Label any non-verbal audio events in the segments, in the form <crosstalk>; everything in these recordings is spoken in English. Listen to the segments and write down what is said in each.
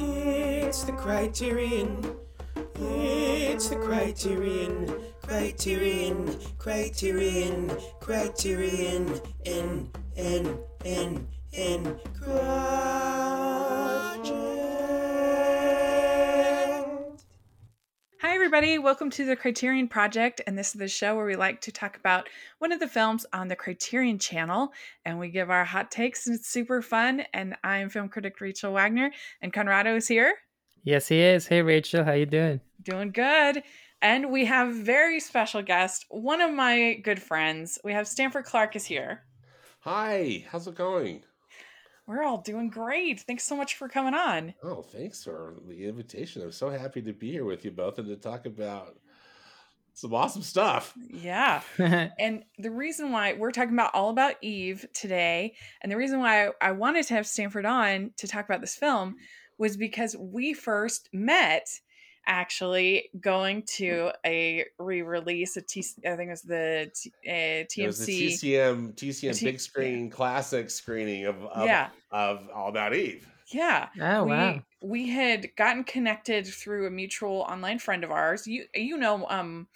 It's the criterion. It's the criterion. Criterion. Criterion. Criterion. N. N. N. N. Project. Everybody. Welcome to the Criterion Project. And this is the show where we like to talk about one of the films on the Criterion channel and we give our hot takes, and it's super fun. And I'm film critic Rachel Wagner, and Conrado is here. Yes, he is. Hey, Rachel, how you doing? Doing good. And we have very special guest, one of my good friends. We have Stanford Clark is here. Hi, how's it going? We're all doing great. Thanks so much for coming on. Oh, thanks for the invitation. I'm so happy to be here with you both and to talk about some awesome stuff. Yeah. <laughs> and the reason why we're talking about all about Eve today, and the reason why I wanted to have Stanford on to talk about this film was because we first met actually going to a re-release a T I think it was the T, uh, It was the TMC TCM TCM T- big screen classic screening of of, Yeah. of All About Eve. yeah oh, we wow. we had gotten connected through a mutual online friend of ours you you know um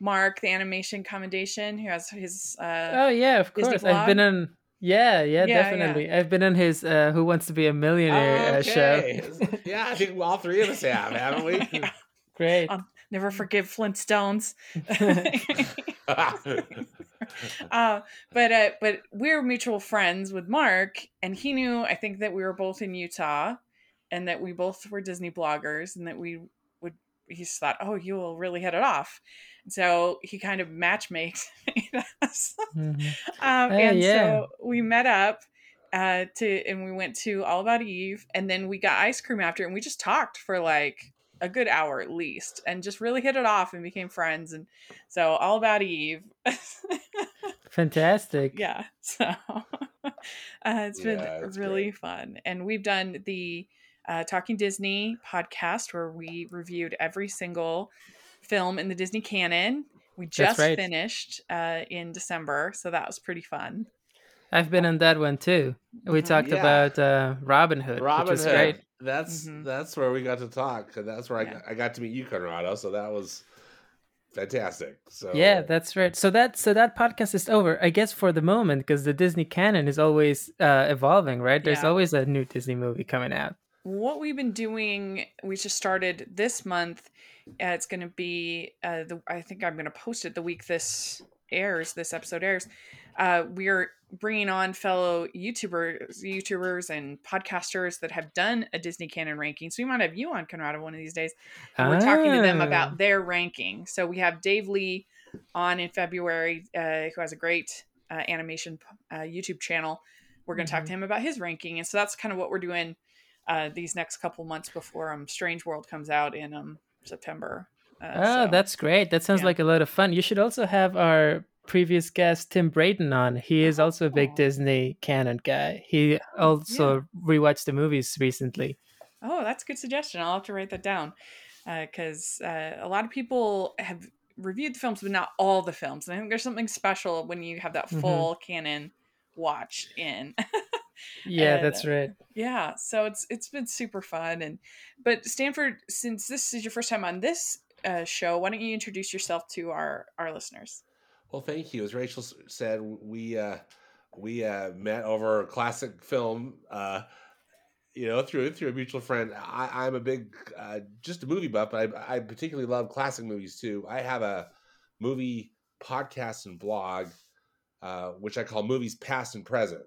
Mark the animation commendation who has his uh Oh, yeah, of Disney course. I've been on. Yeah, yeah, Yeah, yeah. definitely. I've been on his uh, Who Wants to Be a Millionaire uh, show. Yeah, I think all three of us have, haven't we? <laughs> Yeah. Great. Um, never forgive Flintstones <laughs> uh, but uh, but we're mutual friends with Mark, and he knew I think that we were both in Utah, and that we both were Disney bloggers, and that we would. He thought, oh, you will really hit it off. So he kind of matchmaked <laughs> us, Mhm. um, Oh, and yeah. so we met up uh, to, and we went to All About Eve, and then we got ice cream after, and we just talked for like a good hour at least, and just really hit it off and became friends. And so All About Eve. <laughs> Fantastic. yeah <laughs> so uh, it's been it's really great. fun and we've done the uh, talking disney podcast where we reviewed every single film in the disney canon we just right. finished uh, in december so that was pretty fun I've been on that one too. We Mhm. talked Yeah. about uh, Robin Hood, Robin which was Hood. great. That's Mhm. that's where we got to talk. and That's where I, Yeah. got, I got to meet you, Conrado. So that was fantastic. So Yeah, that's right. So that so that podcast is over, I guess, for the moment, because the Disney canon is always uh, evolving, right? There's Yeah. always a new Disney movie coming out. What we've been doing we just started this month. Uh, it's going to be uh, the i think i'm going to post it the week this airs this episode airs. Uh, we're bringing on fellow youtubers youtubers and podcasters that have done a disney canon ranking. So we might have you on conrado one of these days. And we're talking to them Ah. about their ranking. So we have dave lee on in february uh, who has a great uh, animation uh, youtube channel. We're going to talk Mhm. to him about his ranking. And so that's kind of what we're doing uh, these next couple months before um, Strange World comes out in um, September. Uh, Oh, so- that's great. That sounds yeah. like a lot of fun. You should also have our previous guest Tim Braden on. He is also a big Oh. Disney canon guy. He also rewatched the movies recently. oh, that's a good suggestion. I'll have to write that down because uh, a lot of people have reviewed the films, but not all the films. And I think there's something special when you have that Mhm. full canon watch in. <laughs> Yeah, And, that's right. yeah, so it's it's been super fun. And but Stanford, since this is your first time on this uh, show, why don't you introduce yourself to our our listeners? Well, thank you. As Rachel said, we uh, we uh, met over a classic film. Uh, you know, through through a mutual friend. I, I'm a big uh, just a movie buff, but I, I particularly love classic movies too. I have a movie podcast and blog, uh, which I call Movies Past and Present.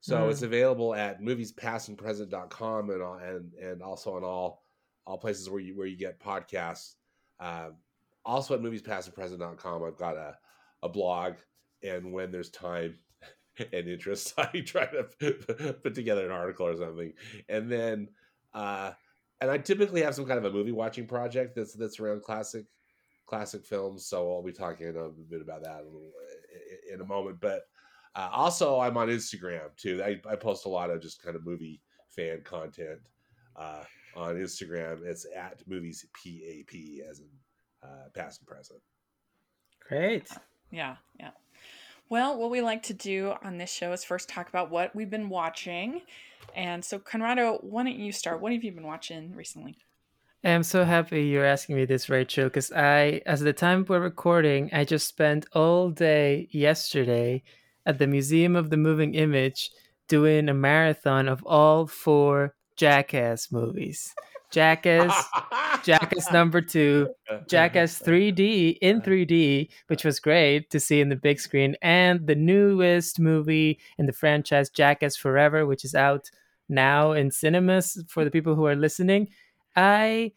So Mm. it's available at moviespastandpresent.com and all- and and also on all all places where you where you get podcasts. Um, also at moviespastandpresent.com, I've got a, a blog, and when there's time <laughs> and interest, <laughs> I try to <laughs> put together an article or something. And then, uh, and I typically have some kind of a movie watching project that's that's around classic classic films. So I'll be talking a bit about that a little, in a moment. But uh, also, I'm on Instagram too. I, I post a lot of just kind of movie fan content uh, on Instagram. It's at movies PAP as in uh, past and present. Great. Yeah, yeah. Well, what we like to do on this show is first talk about what we've been watching. And so, Conrado, why don't you start? What have you been watching recently? I'm so happy you're asking me this, Rachel, because I, as the time we're recording, I just spent all day yesterday at the Museum of the Moving Image doing a marathon of all four Jackass movies. Jackass, Jackass number two, Jackass 3D in 3D, which was great to see in the big screen, and the newest movie in the franchise, Jackass Forever, which is out now in cinemas for the people who are listening. I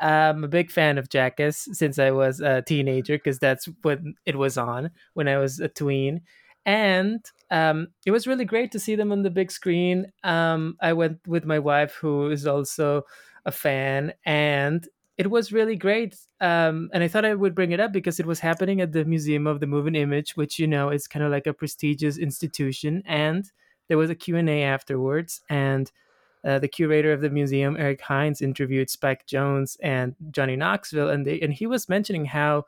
am a big fan of Jackass since I was a teenager because that's what it was on when I was a tween, and um, it was really great to see them on the big screen. Um, I went with my wife, who is also a fan, and it was really great. Um, and I thought I would bring it up because it was happening at the Museum of the Moving Image, which you know is kind of like a prestigious institution, and there was a Q and A afterwards, and uh, the curator of the museum, Eric Hynes, interviewed Spike Jonze and Johnny Knoxville, and they and he was mentioning how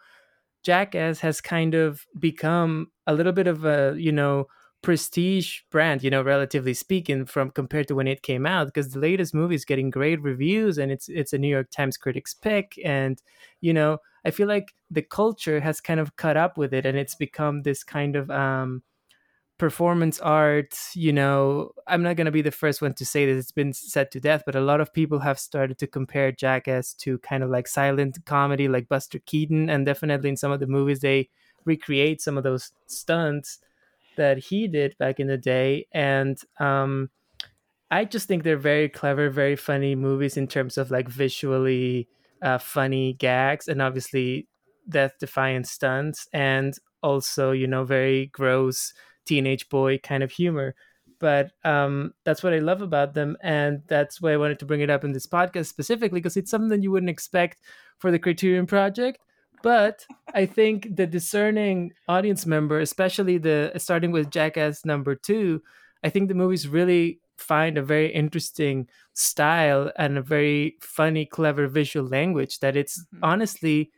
Jackass has kind of become a little bit of a you know prestige brand, you know, relatively speaking, from compared to when it came out, because the latest movie is getting great reviews and it's it's a New York Times critics pick, and you know, I feel like the culture has kind of caught up with it, and it's become this kind of um performance art you know i'm not going to be the first one to say that it's been said to death but a lot of people have started to compare jackass to kind of like silent comedy like buster keaton and definitely in some of the movies they recreate some of those stunts that he did back in the day. And um i just think they're very clever very funny movies in terms of like visually uh, funny gags and obviously death defying stunts and also you know very gross teenage boy kind of humor but um, that's what I love about them, and that's why I wanted to bring it up in this podcast specifically because it's something you wouldn't expect for the Criterion Project. But I think the discerning audience member, especially the starting with Jackass number two, I think the movies really find a very interesting style and a very funny, clever visual language that it's mm-hmm. honestly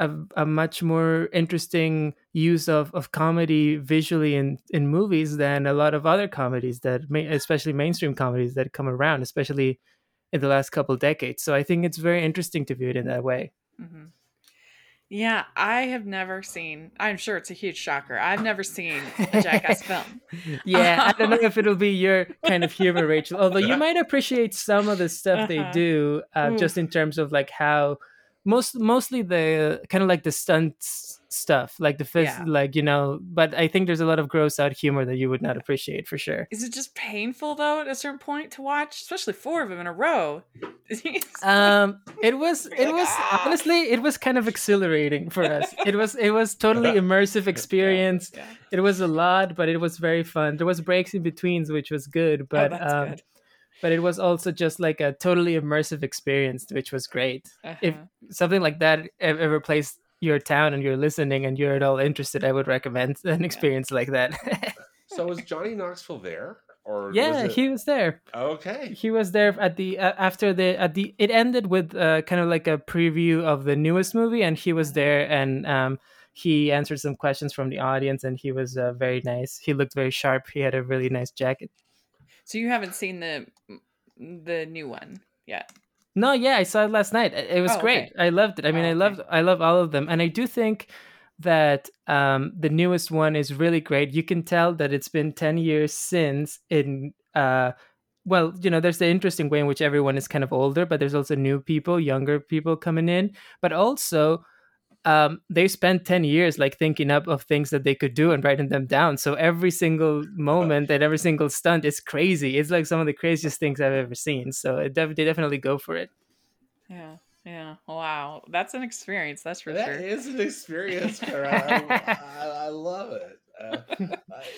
a, a much more interesting use of, of comedy visually in, in movies than a lot of other comedies that may, especially mainstream comedies that come around especially in the last couple decades. So i think it's very interesting to view it in that way. Mm-hmm. yeah i have never seen i'm sure it's a huge shocker i've never seen a jackass <laughs> film. Yeah i don't know <laughs> if it'll be your kind of humor rachel although you might appreciate some of the stuff uh-huh. they do uh, just in terms of like how most mostly the kind of like the stunts stuff like the phys- yeah. like you know but i think there's a lot of gross out humor that you would not appreciate for sure. Is it just painful though at a certain point to watch? Especially four of them in a row. <laughs> Um it <laughs> was it was ah! honestly it was kind of exhilarating for <laughs> us. It was it was totally immersive experience. it was a lot but it was very fun. There was breaks in betweens which was good oh, but oh, um good but it was also just like a totally immersive experience, which was great. Uh-huh. If something like that ever plays your town and you're listening and you're at all interested, I would recommend <laughs> an experience yeah. like that. <laughs> so was Johnny Knoxville there? Or yeah, was it... he was there. Okay, he was there at the uh, after the at the it ended with uh, kind of like a preview of the newest movie, and he was there and um, he answered some questions from the audience, and he was uh, very nice. He looked very sharp. He had a really nice jacket. So you haven't seen the the new one yet? No, yeah, I saw it last night. It was oh, great. Okay. I loved it. I mean, oh, I loved I love all of them, and I do think that um, the newest one is really great. You can tell that it's been ten years since in. Uh, well, you know, there's the interesting way in which everyone is kind of older, but there's also new people, younger people coming in. But also, um, they spent 10 years like thinking up of things that they could do and writing them down. So every single moment and every single stunt is crazy. It's like some of the craziest things i've ever seen. So it def- they definitely go for it. Yeah yeah. Wow. That's an experience that's for that sure. that is an experience I, I, I, love it. Uh, uh,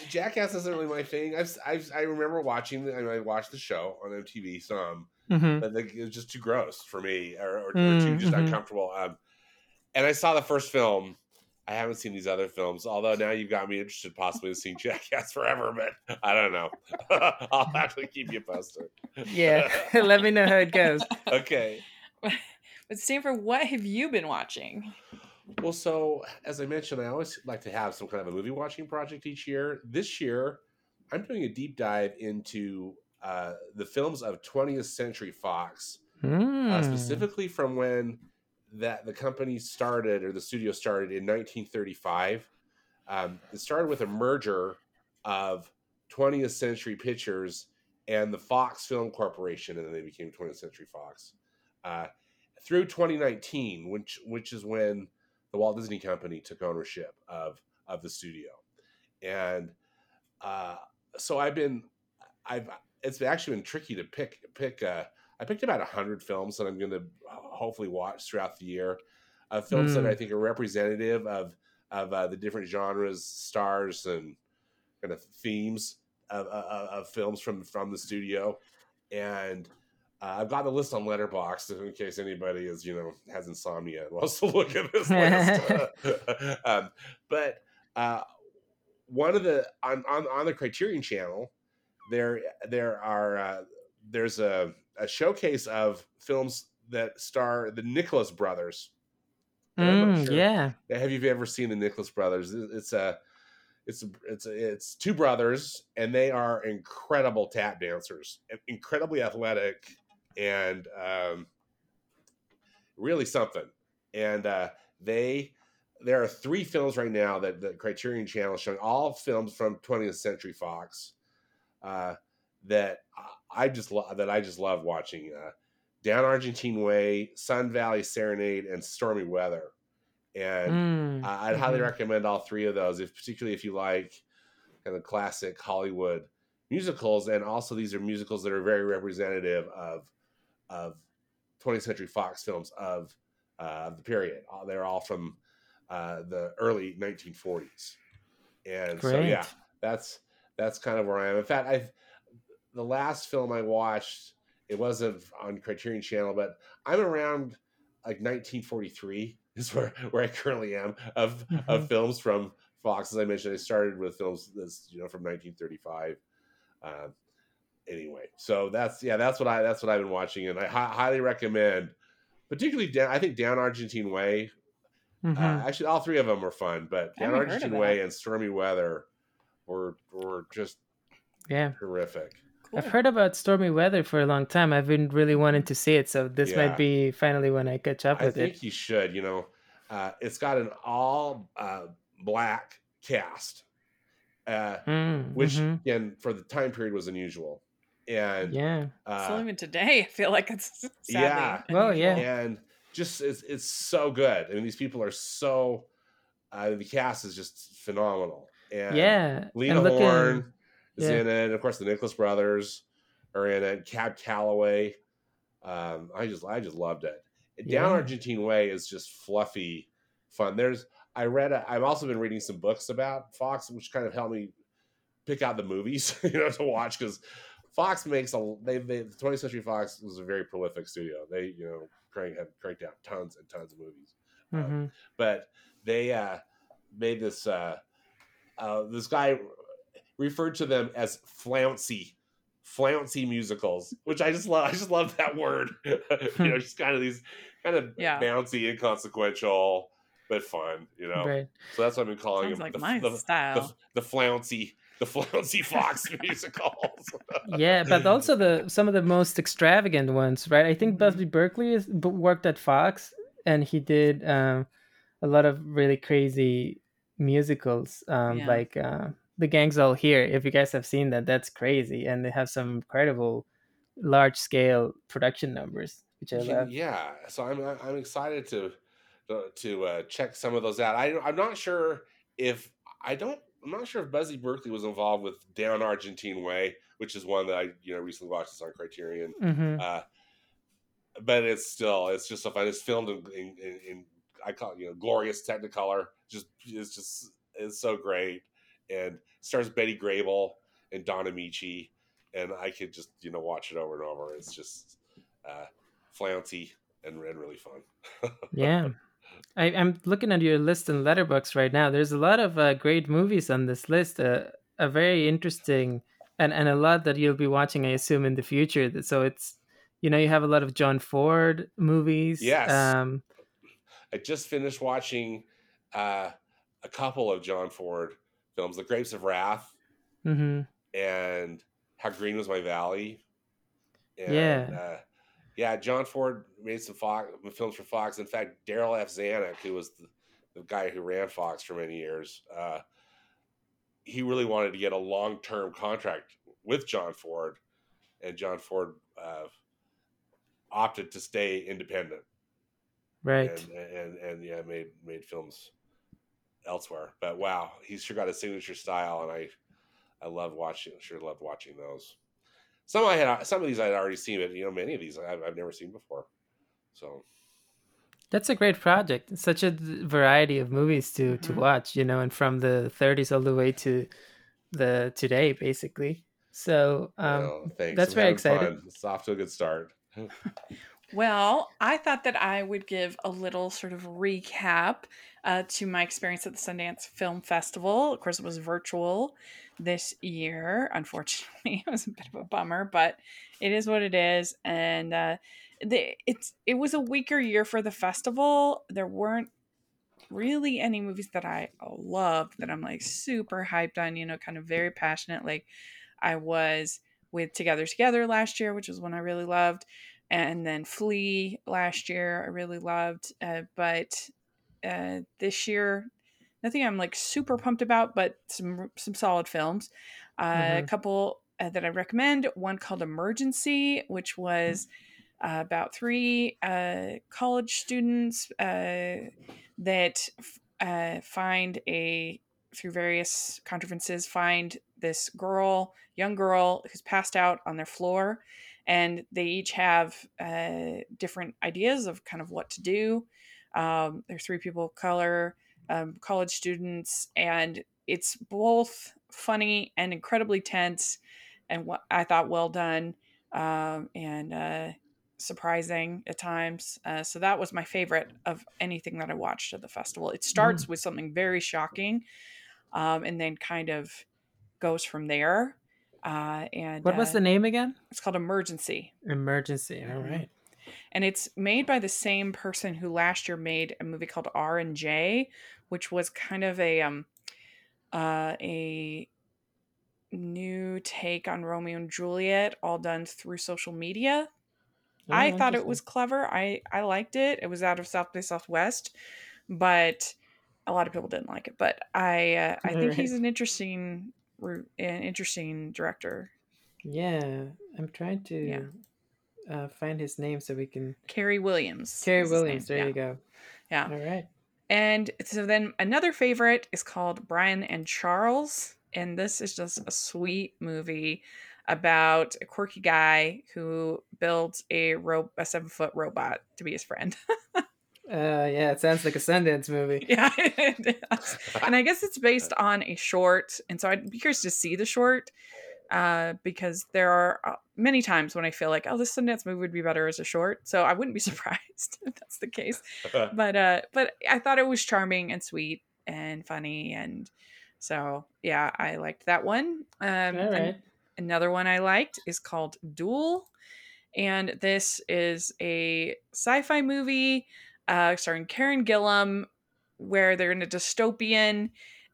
jackass isn't really my thing. I've, I've i remember watching I, mean, I watched the show on mtv some mm-hmm. but it was just too gross for me or, or, mm-hmm. or too just mm-hmm. uncomfortable. Um, and I saw the first film. I haven't seen these other films, although now you've got me interested possibly in seeing <laughs> Jackass Forever, but I don't know. <laughs> I'll actually keep you posted. Yeah, <laughs> let me know how it goes. Okay. But Stanford, what have you been watching? Well, so as I mentioned, I always like to have some kind of a movie watching project each year. This year, I'm doing a deep dive into uh, the films of 20th Century Fox, uh, Mm. specifically from when that the company started or the studio started in 1935. Um, it started with a merger of 20th Century Pictures and the Fox Film Corporation, and then they became 20th Century Fox. Uh, through 2019, which which is when the Walt Disney Company took ownership of of the studio, and uh, so I've been I've it's actually been tricky to pick pick. I picked about hundred films that I'm going to hopefully watch throughout the year. Uh, films that Mm. I think are representative of of uh, the different genres, stars, and kind of themes of, of, of films from from the studio. And uh, I've got the list on Letterboxd in case anybody is you know has insomnia and <laughs> wants to look at this list. <laughs> <laughs> um, but uh, one of the on, on on the Criterion Channel, there there are uh, there's a, a showcase of films that star the Nicholas brothers. And I'm not Mm, sure- yeah. Have you ever seen the Nicholas brothers? It's a it's a, it's a, it's two brothers and they are incredible tap dancers, incredibly athletic and um, really something. And uh, they there are three films right now that the Criterion Channel is showing, all films from 20th Century Fox uh, that I- just lo- that I just love watching. Uh, Down Argentine Way, Sun Valley Serenade, and Stormy Weather. And Mm, I'd highly mhm. recommend all three of those, if particularly if you like kind of classic Hollywood musicals, and also these are musicals that are very representative of of 20th Century Fox films of uh, the period. Uh, They're all from uh, the early 1940s, and so yeah, that's that's kind of where I am. In fact, I the last film I watched it wasn't on Criterion Channel, but I'm around like 1943 <laughs> is where where I currently am of of Mhm. films from Fox. As I mentioned, I started with films that's you know from 1935. Um, anyway, so that's yeah, that's what I that's what I've been watching, and I hi- highly recommend, particularly down. I think Down Argentine Way. Mhm. Uh, actually, all three of them were fun, but Down of Argentine. Way and Stormy Weather were were just yeah. horrific. Cool. I've heard about stormy weather for a long time. I've been really wanting to see it, so this Yeah. might be finally when I catch up I with it. I think you should. You know, uh, it's got an all uh, black cast, uh, Mm, which mhm. again for the time period was unusual, and Yeah. Still uh, even today, I feel like it's <laughs> sadly Yeah. Well, yeah. and just it's, it's so good. I mean, these people are so. Uh, the cast is just phenomenal, and yeah. Lena and looking, Horne is yeah. in it. And of course, the Nicholas brothers are in it. Cab Calloway. Um, I just I just loved it. Down Yeah. Argentine Way is just fluffy fun. There's I read a, I've also been reading some books about Fox, which kind of helped me pick out the movies <laughs> you know to watch because Fox makes a they, they 20th Century Fox was a very prolific studio. They you know crank have cranked out tons and tons of movies Mhm. but they uh, made this uh, uh, this guy referred to them as flouncy flouncy musicals which i just love i just love that word <laughs> you know just kind of these kind of Yeah. bouncy inconsequential but fun you know Right. so that's what i've been calling Sounds them like the, the, style. the, the flouncy the flouncy fox <laughs> musicals yeah, but also the some of the most extravagant ones, right? I think Mhm. Busby Berkeley is, worked at Fox, and he did um, a lot of really crazy musicals, um, Yeah. like uh, "The Gang's All Here." If you guys have seen that, that's crazy, and they have some incredible large scale production numbers, which I love. yeah. So I'm I'm excited to to, uh, check some of those out. I I'm not sure if I don't I'm not sure if Busby Berkeley was involved with Down Argentine Way, which is one that I you know recently watched. It's on Criterion. hmm Uh, but it's still it's just so fun. It's filmed in, in, in, in I call it you know glorious Technicolor. Just it's just it's so great and stars Betty Grable and Don Ameche, and I could just you know watch it over and over. It's just uh, flouncy and, and really fun. <laughs> Yeah. I, I'm looking at your list in Letterboxd right now. There's a lot of uh, great movies on this list. Uh, a very interesting and, and a lot that you'll be watching, I assume, in the future. So it's, you know, you have a lot of John Ford movies. Yes. Um, I just finished watching uh, a couple of John Ford films, The Grapes of Wrath hmm and How Green Was My Valley. And, Yeah. Uh, yeah, John Ford made some Fox, films for Fox. In fact, Darryl F. Zanuck, who was the, the guy who ran Fox for many years, uh, he really wanted to get a long term contract with John Ford, and John Ford uh, opted to stay independent Right. and, and and yeah, made made films elsewhere. But wow, he's sure got a signature style, and I I love watching. Sure loved watching those. Some I had some of these I'd already seen, but you know many of these I've, I've never seen before. So That's a great project. It's such a variety of movies to to Mhm. watch, you know, and from the 30s all the way to the today, basically. So um, well, thanks. that's I'm very exciting. It's off to a good start. <laughs> Well, I thought that I would give a little sort of recap uh, to my experience at the Sundance Film Festival. Of course, it was virtual this year. Unfortunately, <laughs> it was a bit of a bummer, but it is what it is. And uh, the, it's it was a weaker year for the festival. There weren't really any movies that I loved that I'm like super hyped on. You know, kind of very passionate. Like I was with Together Together last year, which was one I really loved and then Flee last year I really loved, uh, but uh, this year nothing I'm like super pumped about, but some some solid films. Uh, A Mhm. couple uh, that I recommend. One called Emergency, which was uh, about three uh, college students uh, that f- uh, find a through various contrivances find this girl, young girl who's passed out on their floor and they each have uh, different ideas of kind of what to do. Um, they're three people of color, um, college students, and it's both funny and incredibly tense, and what I thought well done um, and uh, surprising at times. Uh, so that was my favorite of anything that I watched at the festival. It starts with something very shocking, um, and then kind of goes from there. Uh, and what was uh, the name again? it's called Emergency, Emergency. All Mhm. right. and it's made by the same person who last year made a movie called R and J, which was kind of a um, uh, a new take on Romeo and Juliet, all done through social media. Oh, I thought it was clever. I I liked it. It was out of South by Southwest, but a lot of people didn't like it. But I uh, I think he's an interesting re- an interesting director. Yeah, I'm trying to Yeah. uh, find his name so we can. Carey Williams. Carrie is his name. Williams. There Yeah. you go. Yeah. All right. And so then another favorite is called Brian and Charles. And this is just a sweet movie about a quirky guy who builds a ro- a seven foot robot to be his friend. <laughs> Uh, yeah, it sounds like a Sundance movie. <laughs> yeah. and I guess it's based <laughs> on a short. And so I'd be curious to see the short uh, because there are uh, many times when I feel like, oh, this Sundance movie would be better as a short. So I wouldn't be <laughs> surprised if that's the case. but uh but i thought it was charming and sweet and funny and so yeah i liked that one um All right. another one i liked is called Dual and this is a sci-fi movie uh starring karen gillan where they're in a dystopian.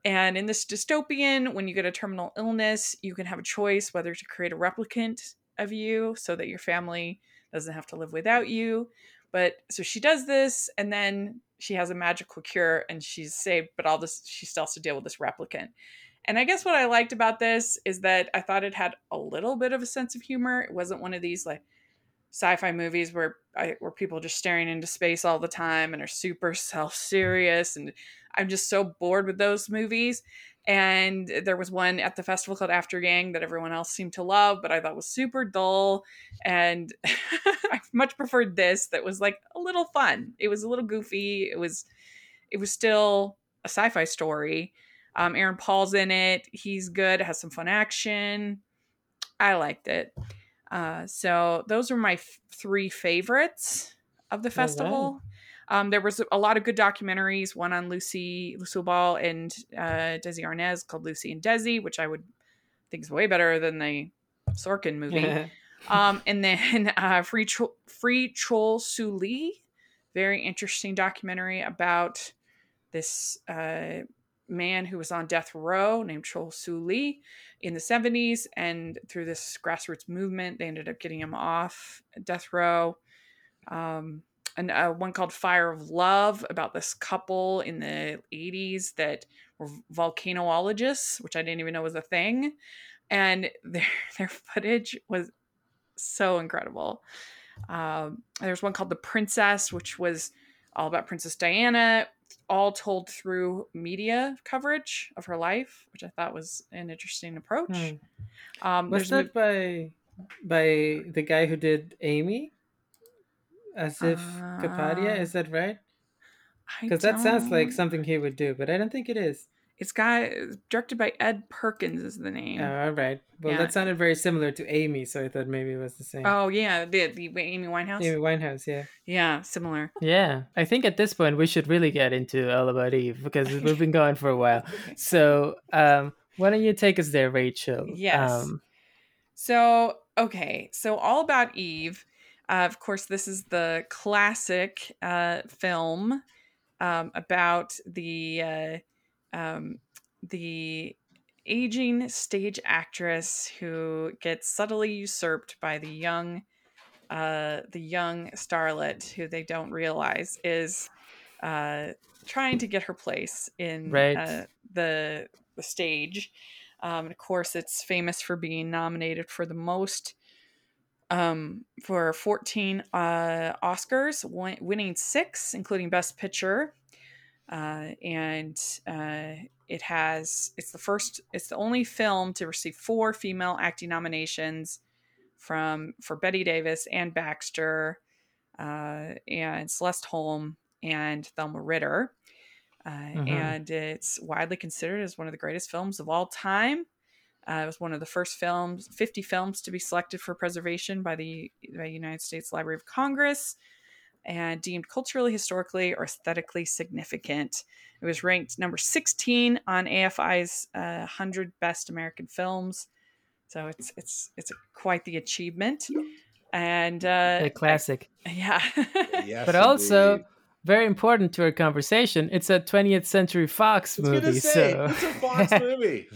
And in this dystopian when you get a terminal illness you can have a choice whether to create a replicant of you so that your family doesn't have to live without you. But so she does this and then she has a magical cure and she's saved but all this she still has to deal with this replicant. And i guess what i liked about this is that i thought it had a little bit of a sense of humor. It wasn't one of these like sci-fi movies where I, where people are just staring into space all the time and are super self-serious and i'm just so bored with those movies. And there was one at the festival called After Yang that everyone else seemed to love but i thought was super dull. And <laughs> i much preferred this that was like a little fun. It was a little goofy. It was it was still a sci-fi story. Um, aaron paul's in it. He's good. Has some fun action. I liked it uh, so those are my f- three favorites of the All right. festival um, there was a lot of good documentaries one on lucy lucille ball and uh, desi arnaz called lucy and desi which i would think is way better than the sorkin <laughs> movie um, and then <laughs> uh, Free Cho- Free Chol Lee very interesting documentary about this uh, man who was on death row named Chol Soo Lee in the 70s. And through this grassroots movement, they ended up getting him off death row. Um, and uh, one called Fire of Love about this couple in the 80s that were volcanologists, which I didn't even know was a thing. And <laughs> their, their footage was so incredible. Um, there's one called The Princess, which was all about Princess Diana, all told through media coverage of her life, which I thought was an interesting approach. Hmm. Um, Was that by by the guy who did Amy? Asif Kapadia, Uh, is that right? Because that sounds like something he would do, but I don't think it is. It's got directed by Ed Perkins is the name. Oh, all right. Well, Yeah. that sounded very similar to Amy, so I thought maybe it was the same. oh yeah, the the Amy Winehouse. Amy Winehouse, yeah. Yeah, similar. Yeah, I think at this point we should really get into All About Eve because <laughs> we've been going for a while. So, um, why don't you take us there, Rachel? Yes. Um, So, okay. So, All About Eve. Uh, of course, this is the classic uh, film um, about the uh, um, the aging stage actress who gets subtly usurped by the young uh, the young starlet who they don't realize is uh, trying to get her place in Right. uh, the the stage. Um, and of course, it's famous for being nominated for the most um, for 14 uh, Oscars, win- winning six, including Best Picture. Uh, and uh, it has it's the first it's the only film to receive four female acting nominations from for Bette Davis and Baxter uh, and Celeste Holm and Thelma Ritter. Uh, Mhm. And it's widely considered as one of the greatest films of all time. Uh, it was one of the first films, 50 films to be selected for preservation by the, by United States Library of Congress and deemed culturally, historically, or aesthetically significant. It was ranked number 16 on AFI's uh, 100 Best American Films. So it's it's it's quite the achievement, and uh, a classic. yeah, <laughs> Yes, but also indeed. very important to our conversation. It's a 20th Century Fox I was movie, say, so it's a Fox <laughs> movie,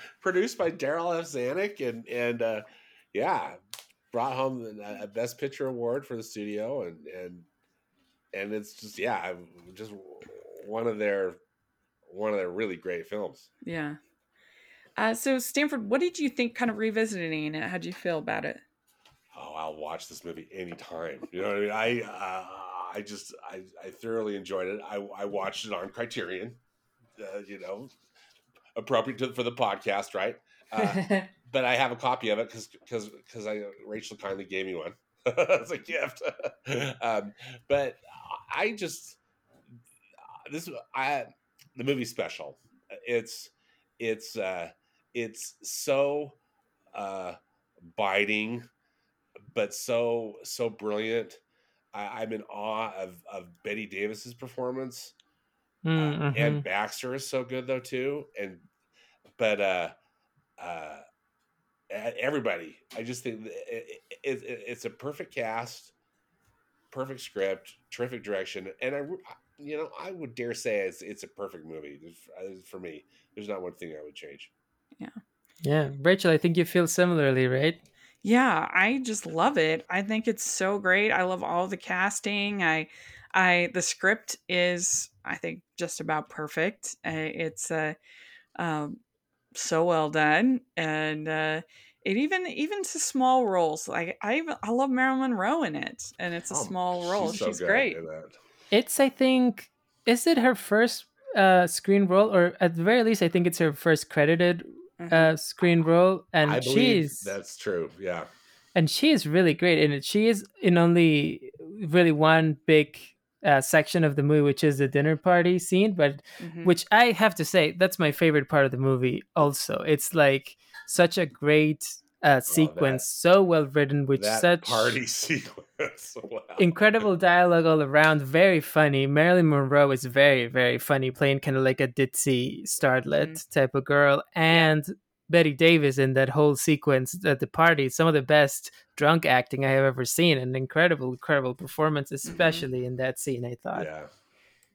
<laughs> produced by Darryl F. Zanuck, and and uh, yeah, brought home a, Best Picture award for the studio, and and and it's just yeah, just one of their one of their really great films. yeah. Uh, so Stanford, what did you think? Kind of revisiting it, how did you feel about it? Oh, I'll watch this movie anytime. You know what I mean? I uh, I just I, I thoroughly enjoyed it. I I watched it on Criterion. Uh, you know, appropriate to, for the podcast, right? <laughs> But I have a copy of it because because because I Rachel kindly gave me one <laughs> as a gift. <laughs> um, but I just this I the movie special. It's it's uh, it's so uh, biting, but so so brilliant. I, I'm in awe of of Bette Davis's performance. Uh, Mm, and. Baxter is so good though too. And but uh uh everybody, I just think it, it, it, it's a perfect cast, perfect script, terrific direction, and I you know I would dare say it's it's a perfect movie uh, for me. There's not one thing I would change. yeah, Yeah, Rachel, I think you feel similarly, right? Yeah, I just love it. I think it's so great. I love all the casting. I I the script is I think just about perfect. Uh, it's uh um so well done and uh it even even to small roles like I even I love Marilyn Monroe in it and it's a Oh, small role. She's, so good great. It's, I think, is it her first uh, screen role, or at the very least, I think it's her first credited Mhm. uh, screen role, and I she's that's true. Yeah. and she is really great in it. She is in only really one big uh, section of the movie, which is the dinner party scene, but Mhm. which I have to say that's my favorite part of the movie. Also, it's like such a great uh, sequence, so well written, that such party <laughs> sequence. Wow. incredible dialogue all around. Very funny. Marilyn Monroe is very very funny, playing kind of like a ditzy starlet Mhm. type of girl, and Bette Davis in that whole sequence at the party. Some of the best drunk acting I have ever seen. An incredible, incredible performance, especially in that scene. I thought. Yeah.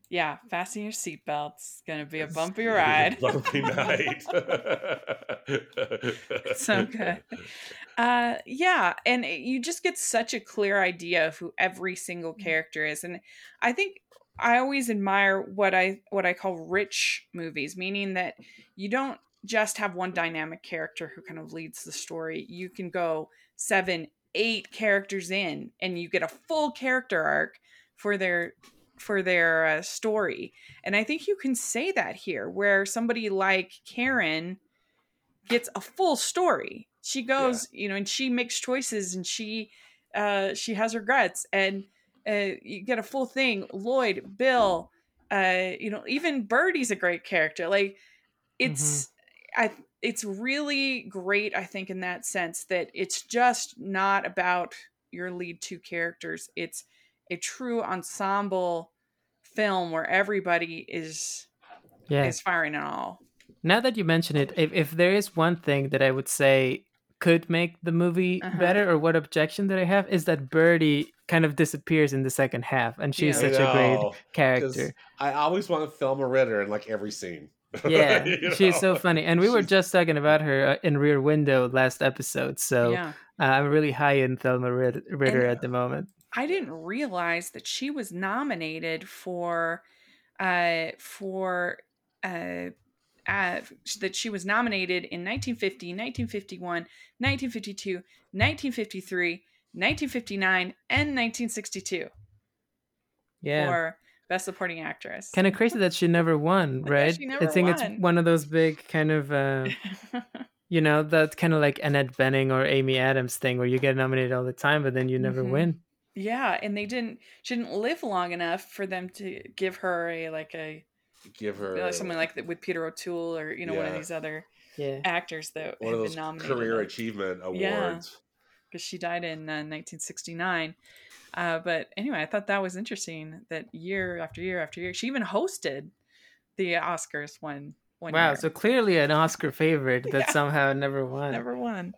Yeah, fasten your seatbelts. It's gonna be a It's bumpy gonna be a ride. Bumpy <laughs> night. So good. Uh, yeah, and it- you just get such a clear idea of who every single character is, and I think I always admire what I what I call rich movies, meaning that you don't just have one dynamic character who kind of leads the story. You can go seven, eight characters in, and you get a full character arc for their for their uh, story. And I think you can say that here, where somebody like Karen gets a full story. She goes, you know, and she makes choices, and she uh, she has regrets, and uh, you get a full thing. Lloyd, Bill, uh, you know, even Birdie's a great character. Like it's, I, it's really great. I think in that sense that it's just not about your lead two characters. It's a true ensemble film where everybody is Yeah. is firing on all. Now that you mention it, if, if there is one thing that I would say could make the movie Uh-huh. better, or what objection that I have, is that Birdie kind of disappears in the second half, and she's Yeah. I such a great character. I always want to Thelma Ritter in like every scene. <laughs> Yeah, You she's so funny, and we were just talking about her uh, in Rear Window last episode. So yeah. uh, I'm really high in Thelma Rid- Ritter And- at the moment. I didn't realize that she was nominated for uh for uh uh, that she was nominated in 1950, 1951, 1952, 1953, 1959, and 1962 Yeah, for Best Supporting Actress. kind of crazy that she never won, right? she never I think won. it's one of those big kind of. Uh, <laughs> you know, that's kind of like Annette Bening or Amy Adams thing where you get nominated all the time, but then you never Mhm. win. yeah, and they didn't. She didn't live long enough for them to give her a like a Give her like something like that with Peter O'Toole or you know one of these other Yeah. actors that one had of been those nominated. career achievement Yeah. awards. because she died in uh, 1969. Uh, but anyway, I thought that was interesting that year after year after year, she even hosted the Oscars one one Wow, year. so clearly an Oscar favorite <laughs> that Yeah. somehow never won. never won.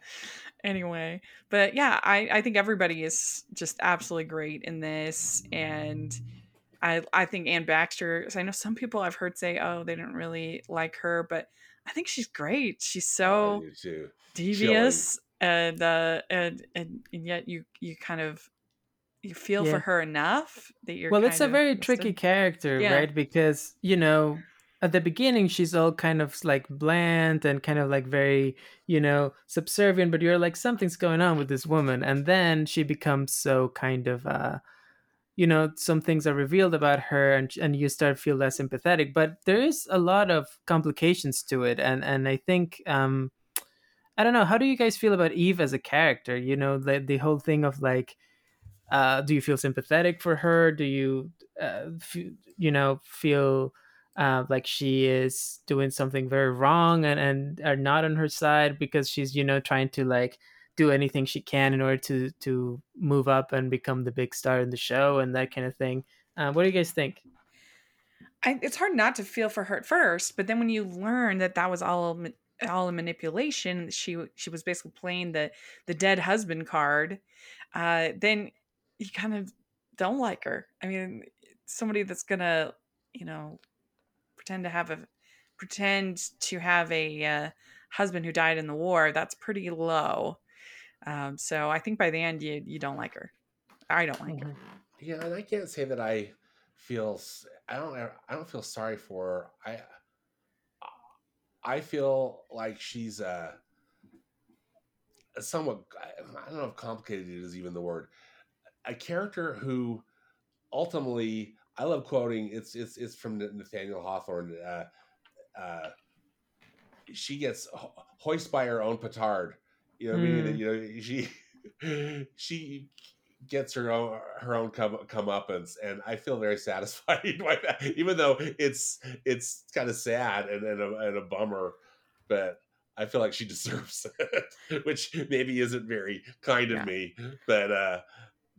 Anyway, but yeah, I I think everybody is just absolutely great in this, and I I think Anne Baxter. I know some people I've heard say, oh, they didn't really like her, but I think she's great. She's so do too. devious and uh and, and and yet you you kind of you feel Yeah. for her enough that you're well, it's a very tricky character, Yeah. right? Because, you know, at the beginning she's all kind of like bland and kind of like very, you know, subservient, but you're like something's going on with this woman and then she becomes so kind of uh you know, some things are revealed about her and and you start feel less sympathetic, but there is a lot of complications to it and and I think um I don't know. How do you guys feel about Eve as a character? You know, the the whole thing of like, uh, do you feel sympathetic for her? Do you, uh, f- you know, feel uh, like she is doing something very wrong and and are not on her side because she's you know trying to like do anything she can in order to to move up and become the big star in the show and that kind of thing. Uh, what do you guys think? I, it's hard not to feel for her at first, but then when you learn that that was all all a manipulation, she she was basically playing the the dead husband card, uh, then you kind of don't like her. I mean, somebody that's gonna you know pretend to have a pretend to have a uh, husband who died in the war. That's pretty low. Um, so I think by the end you you don't like her. I don't like her. Yeah, and I can't say that I feel. I don't. I don't feel sorry for her. I. I feel like she's a, a somewhat. I don't know if complicated is even the word. A character who, ultimately, I love quoting. It's it's it's from Nathaniel Hawthorne. Uh, uh, she gets ho- hoist by her own petard. You know, meaning that Mm. you know she <laughs> she gets her own her own come comeuppance, and I feel very <laughs> satisfied by that. Even though it's it's kind of sad and and a, and a bummer, but I feel like she <laughs> deserves it, which maybe isn't very kind of Yeah. me. But uh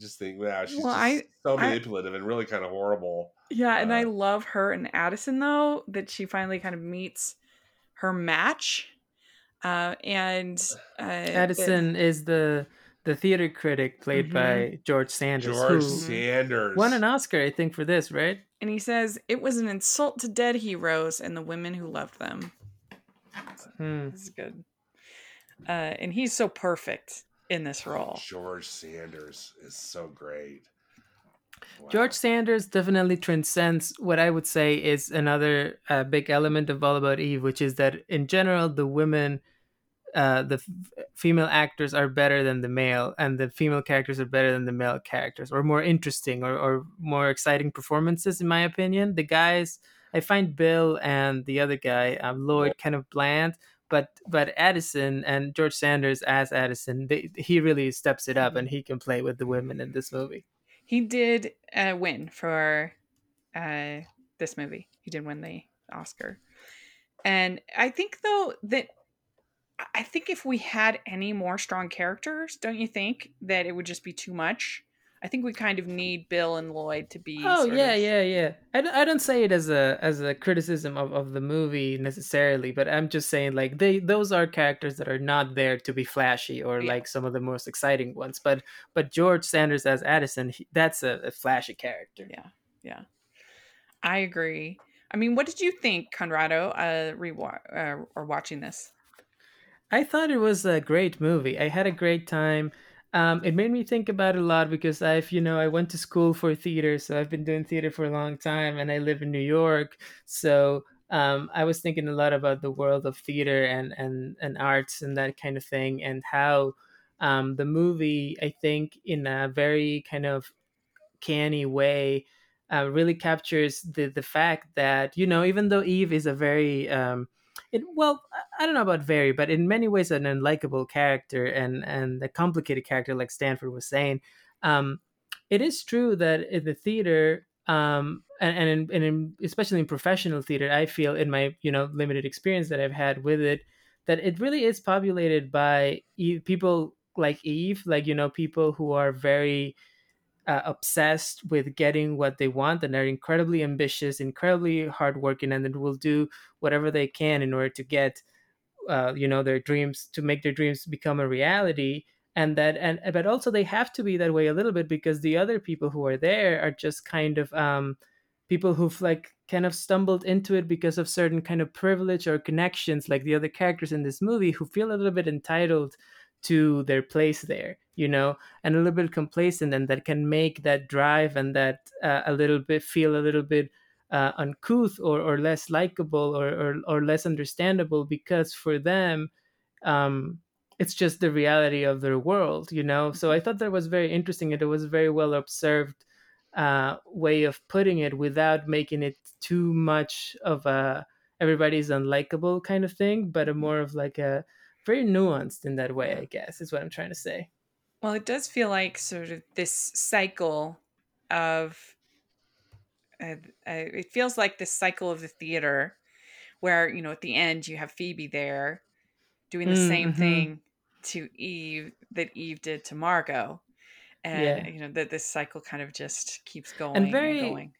just think, wow, she's Well, just I- so I- manipulative and really kind of horrible. Yeah, and I Uh, love her and Addison though that she finally kind of meets her match. Uh, and uh, Addison is the the theater critic played Mhm. by George Sanders, George who Sanders won an Oscar, I think, for this, right? and he says it was an insult to dead heroes and the women who loved them. Hmm. This is good. Uh, and he's so perfect in this role. George Sanders is so great. Wow. George Sanders definitely transcends what I would say is another uh, big element of All About Eve, which is that in general, the women, uh, the f- female actors are better than the male, and the female characters are better than the male characters, or more interesting or, or more exciting performances, in my opinion. The guys, I find Bill and the other guy, um, Lloyd, kind of bland. But but Addison and George Sanders as Addison, they, he really steps it up, and he can play with the women in this movie. He did uh, win for uh, this movie. He did win the Oscar. And I think, though, that I think if we had any more strong characters, don't you think that it would just be too much? I think we kind of need Bill and Lloyd to be. Oh yeah, of- yeah, yeah. I, don't- I don't say it as a as a criticism of, of the movie necessarily, but I'm just saying like they those are characters that are not there to be flashy or Yeah. like some of the most exciting ones. But but George Sanders as Addison, he, that's a, a flashy character. Yeah, yeah. I agree. I mean, what did you think, Conrado, uh, rewa- uh, or watching this? I thought it was a great movie. I had a great time. Um, it made me think about it a lot because I've, you know, I went to school for theater, so I've been doing theater for a long time, and I live in New York. So um, I was thinking a lot about the world of theater and and and arts and that kind of thing, and how um, the movie, I think, in a very kind of canny way, uh, really captures the the fact that you know, even though Eve is a very um, it, well, I- don't know about very, but in many ways an unlikable character and and a complicated character, like Stanford was saying. Um, it is true that in the theater, um, and and, in, and in, especially in professional theater, I feel in my you know limited experience that I've had with it, that it really is populated by people like Eve, like you know people who are very uh, obsessed with getting what they want and are incredibly ambitious, incredibly hardworking, and will do whatever they can in order to get, uh, you know, their dreams to make their dreams become a reality. And that, and but also they have to be that way a little bit because the other people who are there are just kind of um, people who've like kind of stumbled into it because of certain kind of privilege or connections, like the other characters in this movie, who feel a little bit entitled to their place there, you know, and a little bit complacent, and that can make that drive and that uh, a little bit feel a little bit uh, uncouth or, or less likable or, or, or less understandable because for them, um, it's just the reality of their world, you know. So I thought that was very interesting, and it was very well observed uh, way of putting it without making it too much of a everybody's unlikable kind of thing, but a more of like a very nuanced in that way. I guess is what I'm trying to say. Well, it does feel like sort of this cycle of. Uh, uh, it feels like this cycle of the theater, where you know at the end you have Phoebe there, doing the same Mhm. thing to Eve that Eve did to Margot, and Yeah. you know that this cycle kind of just keeps going And and, very going.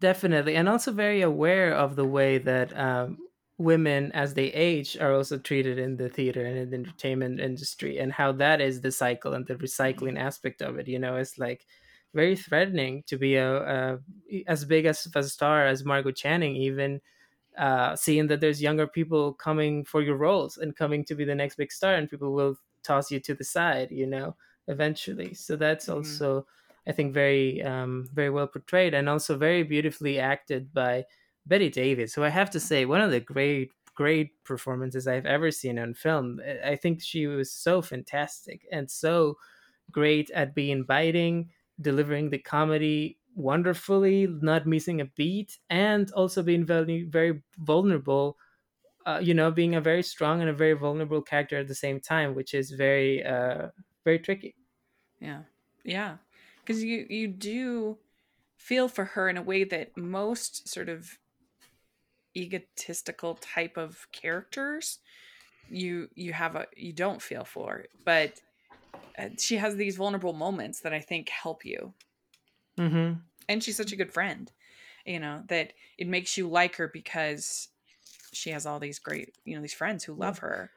Definitely, and also very aware of the way that um, women, as they age, are also treated in the theater and in the entertainment industry, and how that is the cycle and the recycling aspect of it. You know, it's like very threatening to be a, a as big as a star as Margot Channing, even uh, seeing that there's younger people coming for your roles and coming to be the next big star, and people will toss you to the side. You know, eventually. So that's Mhm. also I think very um, very well portrayed and also very beautifully acted by Bette Davis, who I have to say one of the great great performances I've ever seen on film. I- think she was so fantastic and so great at being biting, delivering the comedy wonderfully, not missing a beat, and also being very very vulnerable. Uh, you know, being a very strong and a very vulnerable character at the same time, which is very uh, very tricky. Yeah. Yeah. Because you you do feel for her in a way that most sort of egotistical type of characters you you have a you don't feel for but uh, she has these vulnerable moments that i think help you. Mm-hmm. and she's such a good friend you know that it makes you like her because she has all these great you know these friends who love her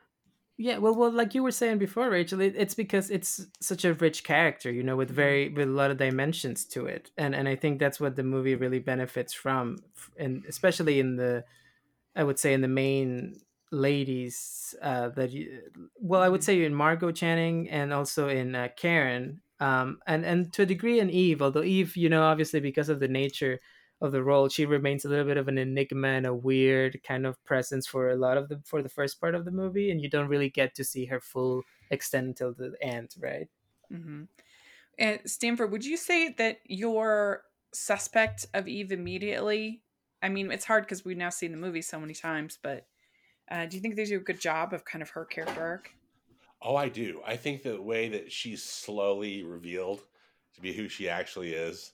Yeah, well, well, like you were saying before, Rachel, it, it's because it's such a rich character, you know, with Mm-hmm. very with a lot of dimensions to it, and and I think that's what the movie really benefits from, and especially in the, I would say in the main ladies uh, that you, well, I would Mhm. say in Margot Channing and also in uh, Karen, um, and and to a degree in Eve, although Eve, you know, obviously because of the nature of the role, she remains a little bit of an enigma and a weird kind of presence for a lot of the for the first part of the movie, and you don't really get to see her full extent until the end, right? hmm And Stanford, would you say that you're suspect of Eve immediately? I mean, it's hard because we've now seen the movie so many times, but uh, do you think they do a good job of kind of her character arc? Oh, I do. I think the way that she's slowly revealed to be who she actually is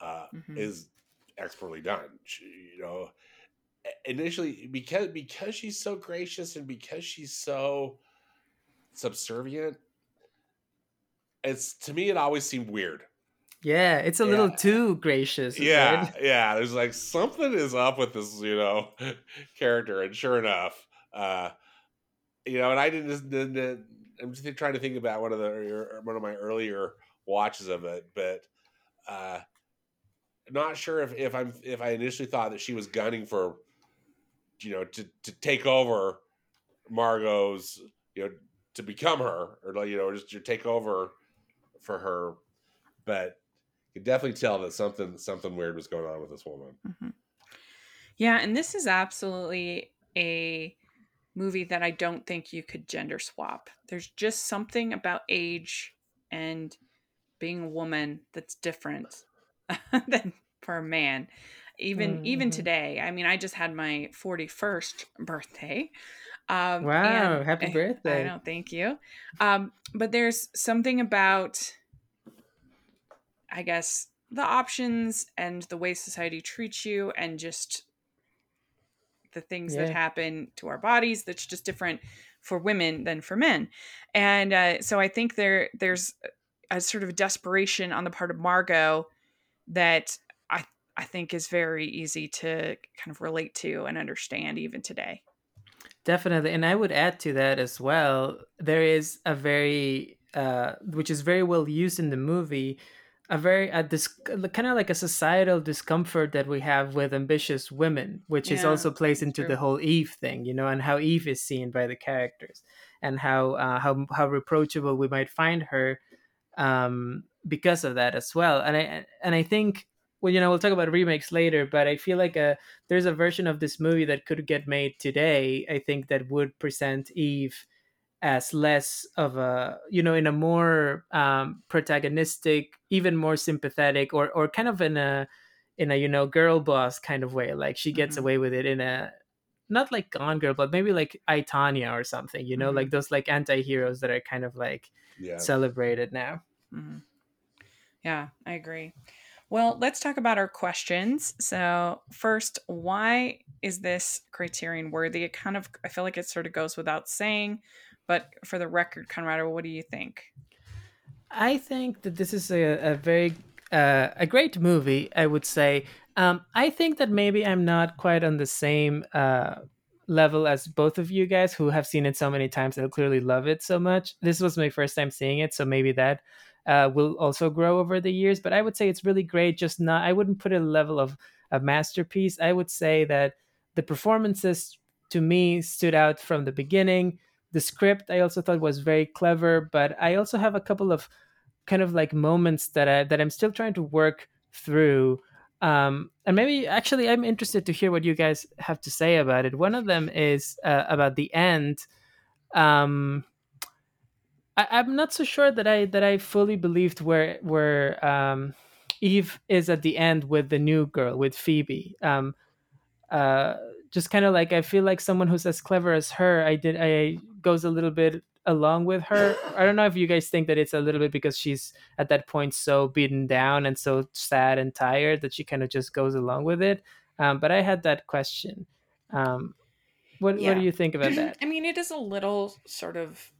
uh, Mhm. is expertly done. She, you know, initially because because she's so gracious and because she's so subservient, it's to me it always seemed weird. Yeah, it's a little too gracious. Yeah, right? yeah. There's like something is up with this, you know, <laughs> character, and sure enough, uh, you know, and I didn't. didn't- didn't- I'm just trying to think about one of the one of my earlier watches of it, but uh, not sure if if I'm if I initially thought that she was gunning for, you know, to to take over Margot's, you know, to become her, or you know, just to take over for her, but you could definitely tell that something something weird was going on with this woman. hmm Yeah, and this is absolutely a movie that I don't think you could gender swap. There's just something about age and being a woman that's different <laughs> than for a man. Even even Mhm. today, I mean, I just had my 41st birthday. Um, Wow, happy <laughs> birthday. I know, thank you. Um, but there's something about, I guess, the options and the way society treats you, and just the things that happen to our bodies that's just different for women than for men. And uh, so I think there there's a sort of desperation on the part of Margot that I I think is very easy to kind of relate to and understand even today. Definitely, and I would add to that as well. There is a very, uh, which is very well used in the movie, a very a dis- kind of like a societal discomfort that we have with ambitious women, which is also plays into true. the whole Eve thing, you know, and how Eve is seen by the characters, and how uh, how how reproachable we might find her um, because of that as well. And I and I think well, you know, we'll talk about remakes later, but I feel like a there's a version of this movie that could get made today. I think that would present Eve as less of a you know in a more um, protagonistic, even more sympathetic, or or kind of in a in a you know girl boss kind of way. Like she gets Mhm. away with it in a not like Gone Girl, but maybe like I, Tonya or something. You know, Mhm. like those like anti-heroes that are kind of like Yeah. celebrated now. hmm Yeah, I agree. Well, let's talk about our questions. So, first, why is this criterion worthy? It kind of, I feel like it sort of goes without saying, but for the record, Conrado, what do you think? I think that this is a, a very uh, a great movie. I would say. Um, I think that maybe I'm not quite on the same uh, level as both of you guys who have seen it so many times and clearly love it so much. This was my first time seeing it, so maybe that uh, will also grow over the years. But I would say it's really great. Just not. I wouldn't put it a level of a masterpiece. I would say that the performances to me stood out from the beginning. The script I also thought was very clever, but I also have a couple of kind of like moments that I that I'm still trying to work through. Um, and maybe actually I'm interested to hear what you guys have to say about it. One of them is uh, about the end. Um, I, I'm not so sure that I that I fully believed where where um, Eve is at the end with the new girl with Phoebe. Um, uh, just kind of like I feel like someone who's as clever as her, I did I goes a little bit along with her. I don't know if you guys think that it's a little bit because she's at that point so beaten down and so sad and tired that she kind of just goes along with it. Um, but I had that question. Um, what Yeah. what do you think about that? <clears throat> I mean, it is a little sort of,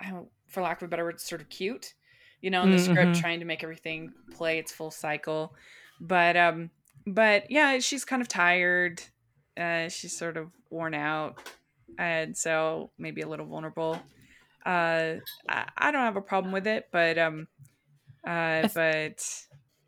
I don't, for lack of a better word, sort of cute, you know, in the script Mhm. trying to make everything play its full cycle. But, um, but yeah, she's kind of tired. Uh, she's sort of worn out. And so maybe a little vulnerable. Uh, I, I don't have a problem with it, but um, uh, but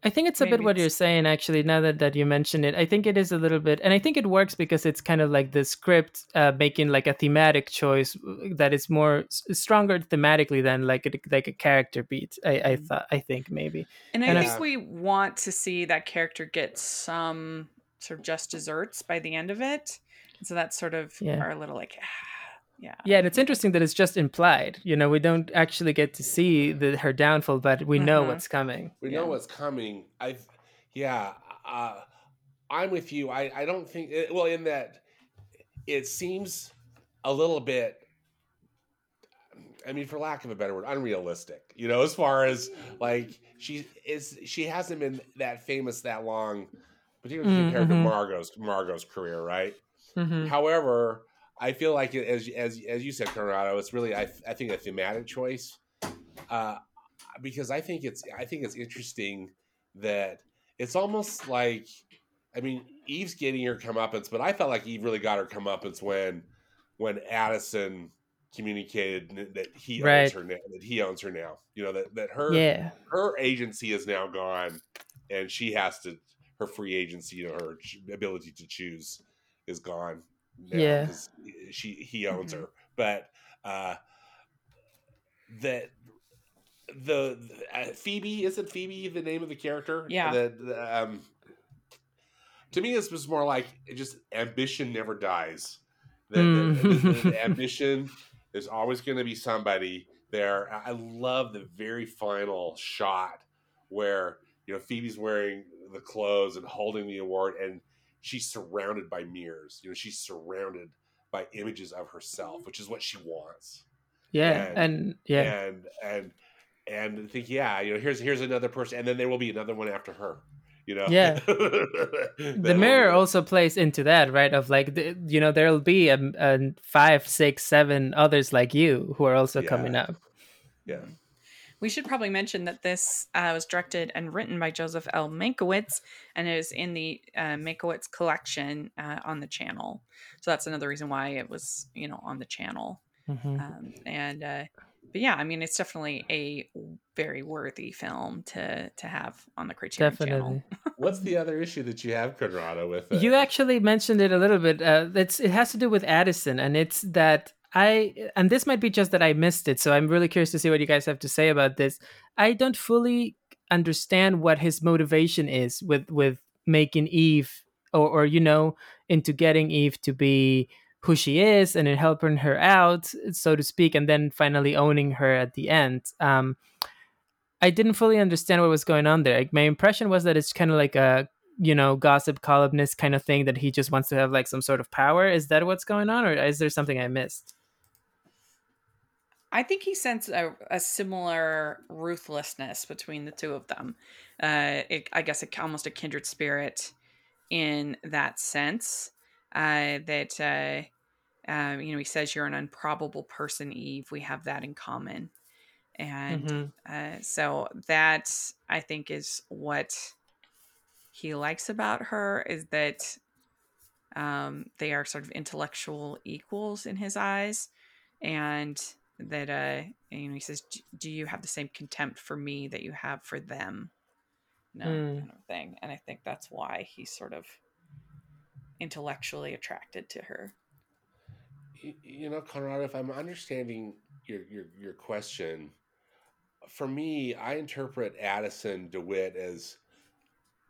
I think it's a bit what you're saying, actually, now that, that you mention it. I think it is a little bit, and I think it works because it's kind of like the script uh, making like a thematic choice uh, that is more stronger thematically than like a, like a character beat. I, I Mhm. thought, I think maybe. and I And I- think we want to see that character get some sort of just desserts by the end of it. So that's sort of Yeah. our little like, <sighs> yeah, Yeah, and it's interesting that it's just implied. You know, we don't actually get to see the, her downfall, but we know Mhm. what's coming. We Yeah. know what's coming. I, yeah, uh, I'm with you. I, I don't think. It, well, in that, it seems a little bit. I mean, for lack of a better word, unrealistic. You know, as far as like she is, she hasn't been that famous that long, particularly compared to Mhm. Margot's Margot's career, right? Hmm However, I feel like as as as you said, Conrado, it's really I I think a thematic choice, uh, because I think it's I think it's interesting that it's almost like I mean Eve's getting her comeuppance, but I felt like Eve really got her comeuppance when when Addison communicated that he owns Right. her now, that he owns her now. You know that that her Yeah. her agency is now gone, and she has to her free agency, you know, her ch- ability to choose is gone. now Yeah. 'cause she he owns Mhm. her, but uh, that the, the uh, Phoebe isn't Phoebe the name of the character? Yeah. The, the, um, to me, this was more like it just ambition never dies. The, the- the- the- the <laughs> ambition is always going to be somebody there. I I love the very final shot where you know Phoebe's wearing the clothes and holding the award, and she's surrounded by mirrors. You know, she's surrounded by images of herself, which is what she wants. Yeah. And- And yeah. And and and think, yeah, you know, here's here's another person, and then there will be another one after her. You know, Yeah. <laughs> the the mirror also plays into that right of like the, you know there'll be a, a five six seven others like you who are also Yeah. coming up yeah. We should probably mention that this uh, was directed and written by Joseph L. Mankiewicz and is in the uh, Mankiewicz collection uh, on the channel. So that's another reason why it was, you know, on the channel. Mhm. Um, and uh, but yeah, I mean, it's definitely a very worthy film to to have on the Criterion definitely channel. <laughs> What's the other issue that you have, Conrado, with it? you actually mentioned it a little bit uh, it's it has to do with addison and it's that i and this might be just that i missed it so i'm really curious to see what you guys have to say about this. I don't fully understand what his motivation is with with making eve or, or you know into getting eve to be who she is and in helping her out so to speak and then finally owning her at the end. Um i didn't fully understand what was going on there. Like, my impression was that it's kind of like a you know gossip columnist kind of thing that he just wants to have like some sort of power. Is that what's going on or is there something i missed I think he sensed a, a similar ruthlessness between the two of them. Uh, it, I guess a, almost a kindred spirit in that sense. Uh, that uh, um, you know, he says you're an improbable person, Eve. We have that in common, and Mhm. uh, so that I think is what he likes about her is that um, they are sort of intellectual equals in his eyes, and that uh, you know he says, "Do you have the same contempt for me that you have for them?" No Mm. kind of thing, and I think that's why he's sort of intellectually attracted to her. You know, Conrado, if I'm understanding your your your question, for me, I interpret Addison DeWitt as,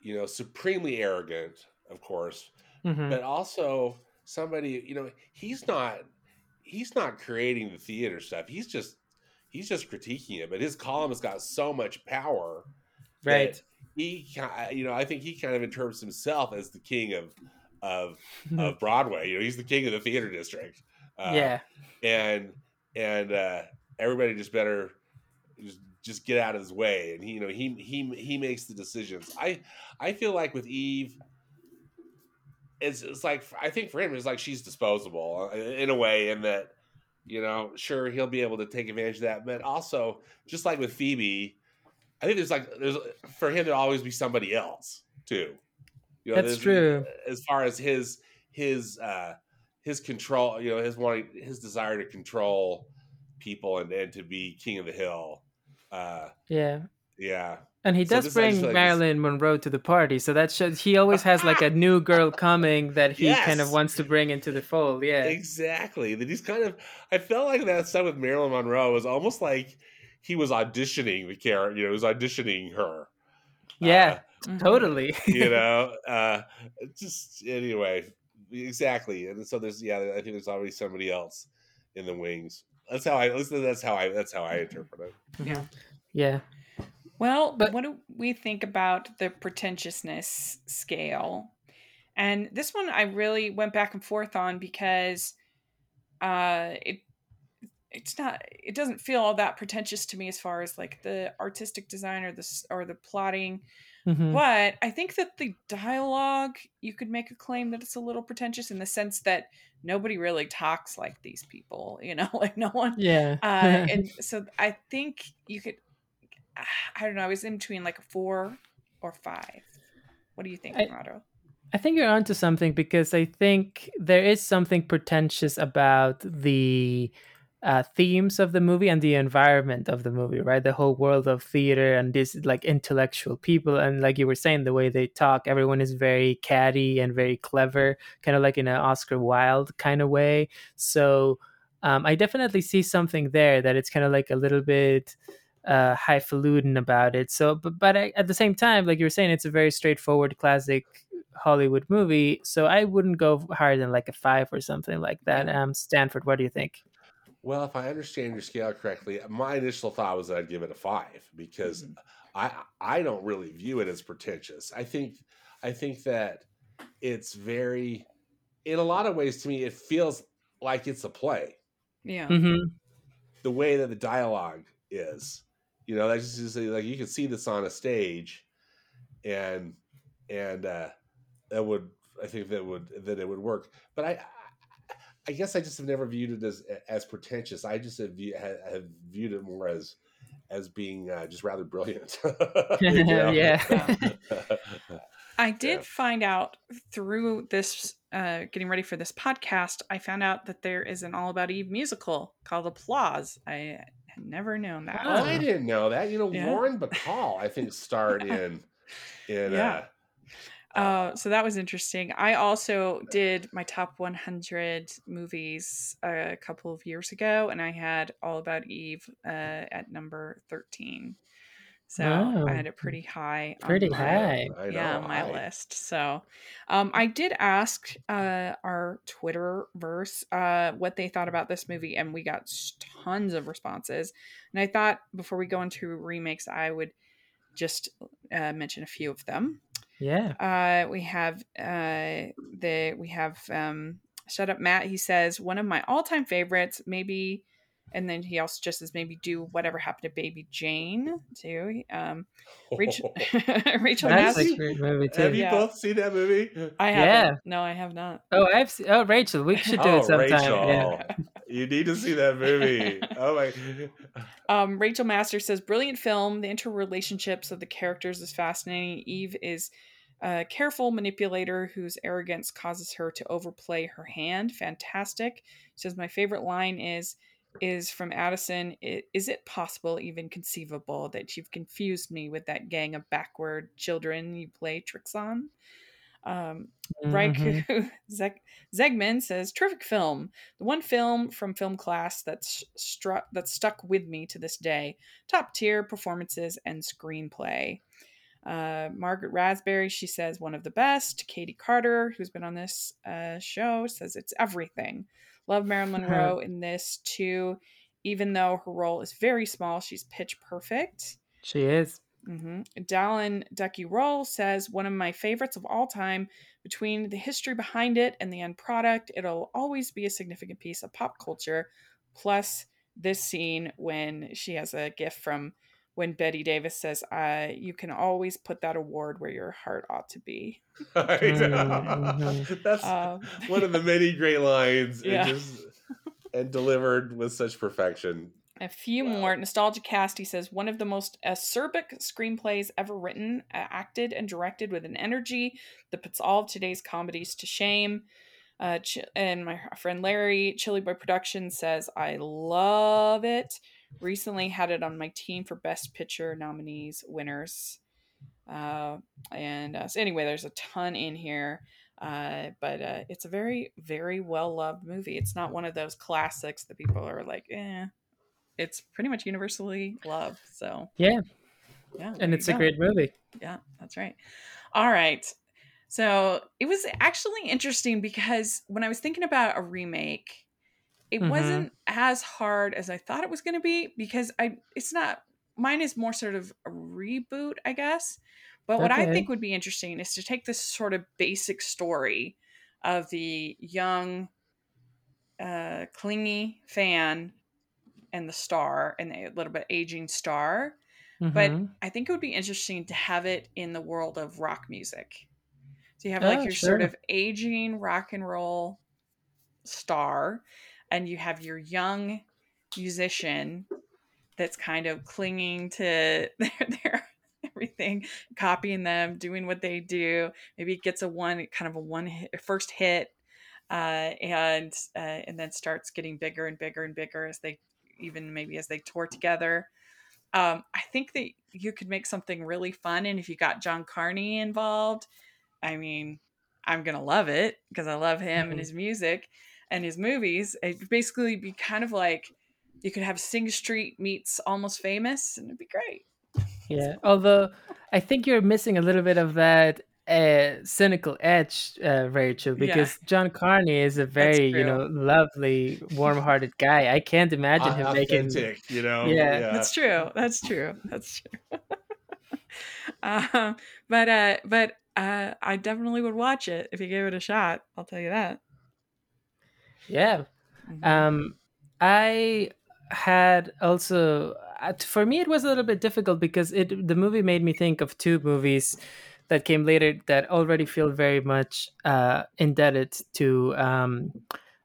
you know, supremely arrogant, of course, Mhm. but also somebody. You know, he's not he's not creating the theater stuff. He's just he's just critiquing it. But his column has got so much power, right He, you know, I think he kind of interprets himself as the king of of <laughs> of Broadway. You know, he's the king of the theater district. Uh, yeah and and uh, everybody just better just, just get out of his way. And he, you know, he he he makes the decisions. I I feel like with Eve, it's it's like I think for him it's like she's disposable uh, in a way, in that you know, sure he'll be able to take advantage of that, but also just like with Phoebe, I think there's like there's for him there'll always be somebody else too. You That's true. As far as his his uh his control, you know, his wanting, his desire to control people and, and to be king of the hill. Uh, Yeah. Yeah, And he So does this- bring feel like this- Marilyn Monroe to the party, so that shows he always has like a new girl coming that he kind of wants to bring into the fold. Yeah, exactly. That he's kind of. I felt like that stuff with Marilyn Monroe was almost like he was auditioning the character. You know, he was auditioning her. yeah, Mhm. totally. <laughs> you know uh just anyway exactly and so there's yeah i think there's already somebody else in the wings that's how i at least that's how i that's how i interpret it Yeah. yeah, Well, But- what do we think about the pretentiousness scale? And this one I really went back and forth on because uh it it's not it doesn't feel all that pretentious to me as far as like the artistic design or the s- or the plotting Mhm. but i think that the dialogue you could make a claim that it's a little pretentious in the sense that nobody really talks like these people you know <laughs> like no one yeah. uh, <laughs> and so I think you could. <sighs> I don't know. I was in between like a four or five. What do you think, I- I think you're onto something because I think there is something pretentious about the uh, themes of the movie and the environment of the movie, right? The whole world of theater and this like intellectual people, and like you were saying, the way they talk, everyone is very catty and very clever, kind of like in an Oscar Wilde kind of way. So um, I definitely see something there that it's kind of like a little bit uh, highfalutin about it. So, but but I, at the same time, like you were saying, it's a very straightforward classic Hollywood movie. So I wouldn't go higher than like a five or something like that. Um, Stanford, what do you think? well if i understand your scale correctly my initial thought was that i'd give it a five because i i don't really view it as pretentious i think i think that it's very in a lot of ways to me it feels like it's a play Yeah. Mm-hmm. the way that the dialogue is. You know, that's just like you can see this on a stage, and and uh, that would I think that would that it would work. But I I guess I just have never viewed it as as pretentious. I just have, view, have, have viewed it more as as being uh, just rather brilliant. <laughs> <laughs> Yeah. <laughs> I did Yeah. find out through this, uh, getting ready for this podcast, I found out that there is an All About Eve musical called Applause. I had never known that. Oh, I didn't know that. You know, Yeah. Lauren Bacall, I think, starred <laughs> in in Yeah. uh, Uh, so that was interesting. I also did my top 100 movies a couple of years ago, and I had All About Eve uh, at number 13. So Wow. I had it pretty high. Pretty my- high. I know, yeah, on my I- list. So um, I did ask uh, our Twitter verse uh, what they thought about this movie, and we got tons of responses. And I thought before we go into remakes, I would just uh, mention a few of them. yeah. Uh, we have uh, the we have um, shut up Matt. He says one of my all time favorites, maybe, and then he also just says maybe do whatever happened to Baby Jane too. Um, <laughs> Rachel <laughs> Rachel That's Massey. a great movie Have you Yeah. both seen that movie? I Yeah. haven't. No, I have not. Oh, I've seen, oh Rachel, we should do oh, it sometime. Rachel, Yeah. you need to see that movie. <laughs> Oh my! Um, Rachel Master says, brilliant film. The interrelationships of the characters is fascinating. Eve is a careful manipulator whose arrogance causes her to overplay her hand. Fantastic. She says, my favorite line is, is from Addison. Is it possible, even conceivable, that you've confused me with that gang of backward children you play tricks on? Um, Mhm. Raiku <laughs> Zeg- Zegman says, "Terrific film. The one film from film class that's struck that stuck with me to this day. Top tier performances and screenplay." Uh, Margaret Raspberry, she says, one of the best. Katie Carter, who's been on this uh, show, says it's everything. Love Marilyn Monroe in this too. Even though her role is very small, she's pitch perfect. She is. hmm Dallin Ducky Roll says one of my favorites of all time. Between the history behind it and the end product, it'll always be a significant piece of pop culture. Plus, this scene when she has a gift from when Bette Davis says, uh, "You can always put that award where your heart ought to be." <laughs> I know. Mhm. <laughs> That's Um, one of the many great lines, and just and delivered with such perfection. A few Wow. more. Nostalgia Cast, he says, one of the most acerbic screenplays ever written, uh, acted, and directed with an energy that puts all of today's comedies to shame. Uh, Ch- and my friend Larry, Chili Boy Productions, says, I love it. Recently had it on my team for Best Picture nominees, winners. Uh, and uh, so, anyway, there's a ton in here. Uh, but uh, it's a very, very well loved movie. It's not one of those classics that people are like, eh. It's pretty much universally loved. So, Yeah, yeah. and it's a go. great movie. Yeah, that's right. All right. So it was actually interesting because when I was thinking about a remake, it Mhm. wasn't as hard as I thought it was going to be because I it's not mine is more sort of a reboot, I guess. But what I think would be interesting is to take this sort of basic story of the young uh clingy fan and the star and a little bit aging star but Mhm. I think it would be interesting to have it in the world of rock music. So you have like Oh, your sort of aging rock and roll star, and you have your young musician that's kind of clinging to <laughs> their, their everything, copying them, doing what they do. Maybe it gets a one kind of a one hit, first hit, uh, and uh, and then starts getting bigger and bigger and bigger as they even maybe as they tour together um, I think that you could make something really fun. And if you got John Carney involved, I mean, I'm going to love it because I love him and Mhm. his music and his movies. It'd basically be kind of like you could have Sing Street meets Almost Famous, and it'd be great. Yeah. <laughs> Although I think you're missing a little bit of that uh, cynical edge, uh, Rachel, Yeah. because John Carney is a very, you know, lovely, warm-hearted guy. I can't imagine him making. you know. Yeah. That's true. That's true. That's true. <laughs> um, but uh, but uh, I definitely would watch it if you gave it a shot. I'll tell you that. Yeah. Mhm. Um, I had also uh, for me it was a little bit difficult because it the movie made me think of two movies that came later that already feel very much uh, indebted to um,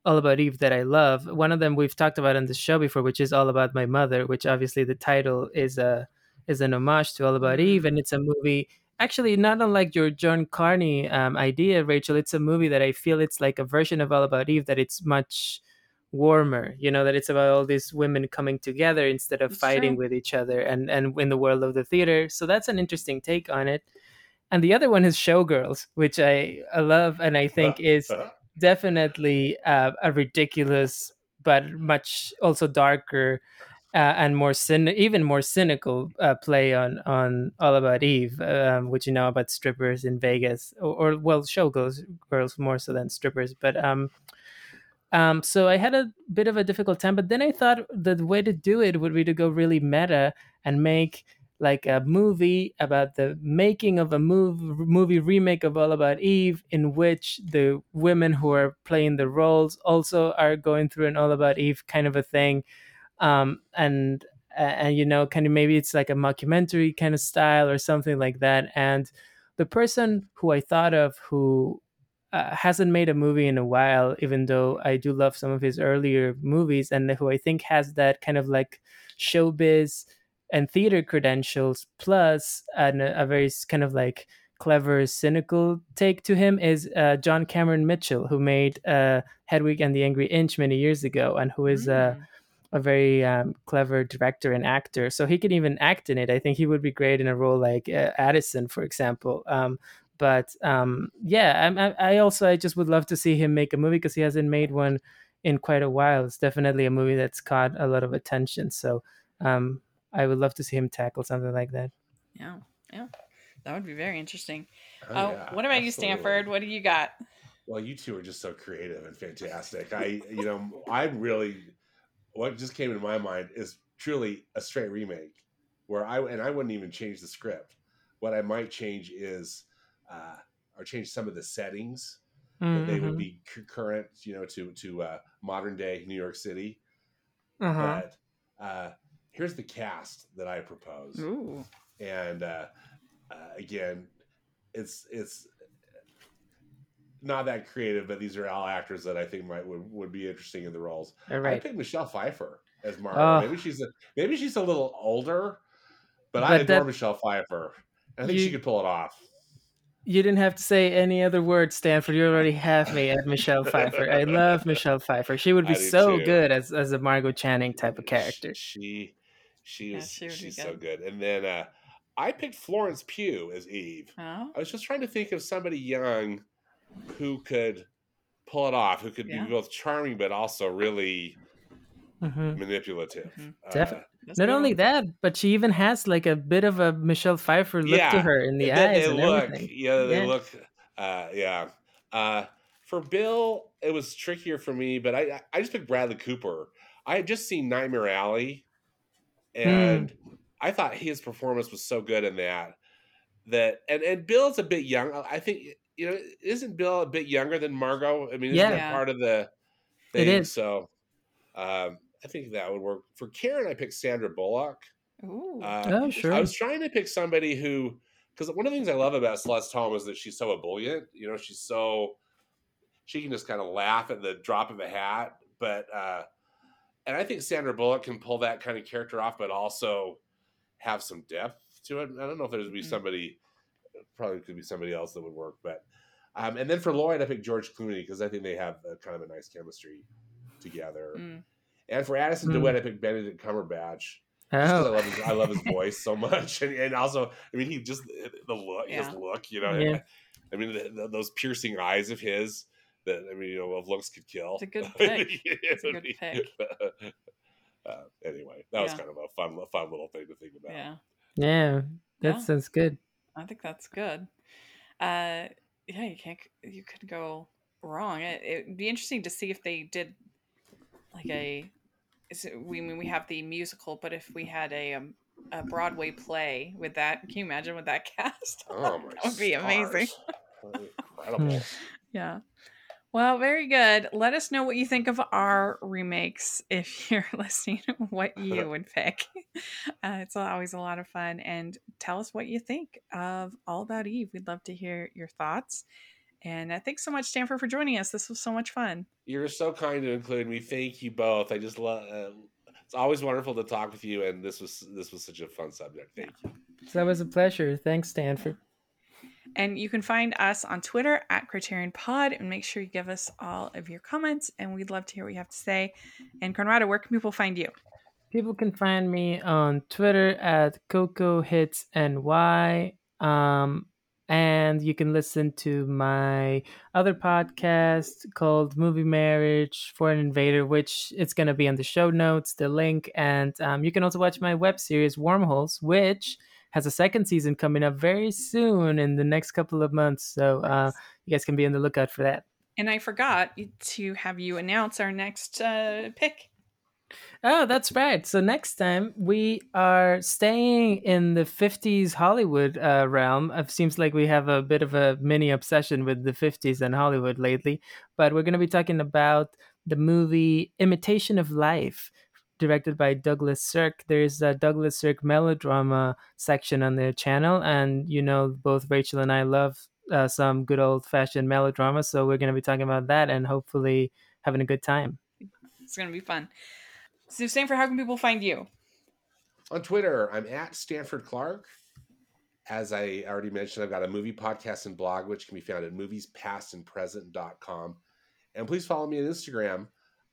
All About Eve that I love. One of them we've talked about on the show before, which is All About My Mother, which obviously the title is a is an homage to All About Mhm. Eve, and it's a movie actually not unlike your John Carney um, idea, Rachel. It's a movie that I feel it's like a version of All About Eve that it's much warmer you know that it's about all these women coming together instead of It's fighting true. with each other and and in the world of the theater so that's an interesting take on it and the other one is showgirls which i, I love and i think <laughs> is definitely uh, a ridiculous but much also darker uh, and more cyn- even more cynical uh, play on on All About Eve, um, which you know about strippers in Vegas, or, or well, showgirls girls more so than strippers. But um, um, so I had a bit of a difficult time. But then I thought the way to do it would be to go really meta and make like a movie about the making of a move, movie remake of All About Eve, in which the women who are playing the roles also are going through an All About Eve kind of a thing, um, and and you know, kind of maybe it's like a mockumentary kind of style or something like that. And the person who I thought of who uh, hasn't made a movie in a while, even though I do love some of his earlier movies, and who I think has that kind of like showbiz and theater credentials, plus an, a very kind of like clever, cynical take to him, is uh, John Cameron Mitchell, who made uh, Hedwig and the Angry Inch many years ago, and who is uh, Mm. a very um, clever director and actor. So he can even act in it. I think he would be great in a role like uh, Addison, for example. Um, but um, yeah, I'm- I, I also I just would love to see him make a movie because he hasn't made one in quite a while. It's definitely a movie that's caught a lot of attention. So um, I would love to see him tackle something like that. Yeah, yeah, that would be very interesting. Oh, yeah, what about you. Stanford? What do you got? Well, you two are just so creative and fantastic. I, you know, I'm really, what just came into my mind is truly a straight remake, where I and I wouldn't even change the script. What I might change is, uh, or change some of the settings that they would Mhm. be current, you know, to to uh, modern day New York City. Uh-huh. But uh, here's the cast that I propose Ooh, and uh, uh, again, it's it's not that creative, but these are all actors that I think might would, would be interesting in the roles. All I right. picked Michelle Pfeiffer as Margot. Oh. Maybe she's a maybe she's a little older, but, I adore that- Michelle Pfeiffer. I think she could pull it off. you didn't have to say any other words, Stanford. You already have me at Michelle Pfeiffer. I <laughs> love Michelle Pfeiffer. She would be so too. good as as a Margot Channing type of character. She, she Yeah, is, she would be she's so good. good. And then uh, I picked Florence Pugh as Eve. Oh, I was just trying to think of somebody young who could pull it off, who could Yeah. be both charming but also really Mhm. manipulative. Mhm. Uh, Definitely. Not good. only that, but she even has like a bit of a Michelle Pfeiffer look Yeah, to her in the and then eyes they and look, everything. yeah, they Yeah. look, uh, yeah. Uh, for Bill, it was trickier for me, but I I just picked Bradley Cooper. I had just seen Nightmare Alley, and I thought his performance was so good in that. That and and Bill's a bit young. I think you know isn't Bill a bit younger than Margot? I mean, isn't Yeah. that Yeah. part of the thing? is. So, um, I think that would work for Karen. I picked Sandra Bullock. Ooh. Uh, Oh, sure. I was trying to pick somebody who, because one of the things I love about Celeste Holm is that she's so ebullient. You know, she's so she can just kind of laugh at the drop of a hat. But uh, and I think Sandra Bullock can pull that kind of character off, but also have some depth to it. I don't know if there's be Mhm. somebody, probably could be somebody else that would work. But um, and then for Lloyd, I picked George Clooney because I think they have a, kind of a nice chemistry together. Mm. And for Addison Mm. DeWitt, I picked Benedict Cumberbatch. Just 'cause I Oh, love his, I love his <laughs> voice so much, and, and also, I mean, he just the look, his look, you know. Yeah. I mean, the, the, those piercing eyes of his, that I mean, you know, of looks could kill. It's a good <laughs> pick. <laughs> it's a good pick. uh, anyway, that was kind of a fun, fun little thing to think about. Yeah. yeah, that Yeah. sounds good. I think that's good. Uh, yeah, you can't. You could go wrong. It, it'd be interesting to see if they did like a. Is it, we I mean we have the musical, but if we had a um, a Broadway play with that, can you imagine with that <laughs> cast? Oh my, that would be amazing. Incredible. <laughs> Yeah. Well, very good. Let us know what you think of our remakes if you're <laughs> listening, what you <laughs> would pick. <laughs> Uh, it's always a lot of fun. And tell us what you think of All About Eve. We'd love to hear your thoughts. And uh, thanks so much, Stanford, for joining us. This was so much fun. You're so kind to include me. Thank you both. I just love. Uh, it's always wonderful to talk with you, and this was this was such a fun subject. Thank you. So that was a pleasure. Thanks, Stanford. And you can find us on Twitter at Criterion Pod and make sure you give us all of your comments. And we'd love to hear what you have to say. And Conrado, where can people find you? People can find me on Twitter at Coco Hits NY. Um, and you can listen to my other podcast called Movie Marriage Foreign Invader, which it's going to be on the show notes, the link. And um, you can also watch my web series Wormholes, which has a second season coming up very soon in the next couple of months. So uh, you guys can be on the lookout for that. And I forgot to have you announce our next uh, pick. Oh, that's right. So next time we are staying in the 50s Hollywood uh, realm. It seems like we have a bit of a mini obsession with the 50s and Hollywood lately. But we're going to be talking about the movie Imitation of Life, directed by Douglas Sirk. There's a Douglas Sirk melodrama section on the channel. And, you know, both Rachel and I love uh, some good old fashioned melodrama. So we're going to be talking about that and hopefully having a good time. It's going to be fun. So, Stanford, how can people find you? On Twitter, I'm at Stanford Clark. As I already mentioned, I've got a movie podcast and blog, which can be found at moviespastandpresent.com. And please follow me on Instagram.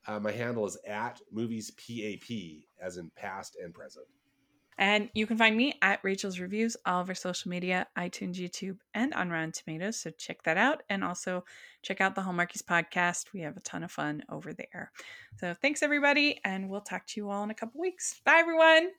Uh, my handle is at movies PAP, as in past and present. And you can find me at Rachel's Reviews, all of our social media, iTunes, YouTube, and on Rotten Tomatoes. So check that out. And also check out the Hallmarkies podcast. We have a ton of fun over there. So thanks, everybody. And we'll talk to you all in a couple weeks. Bye, everyone.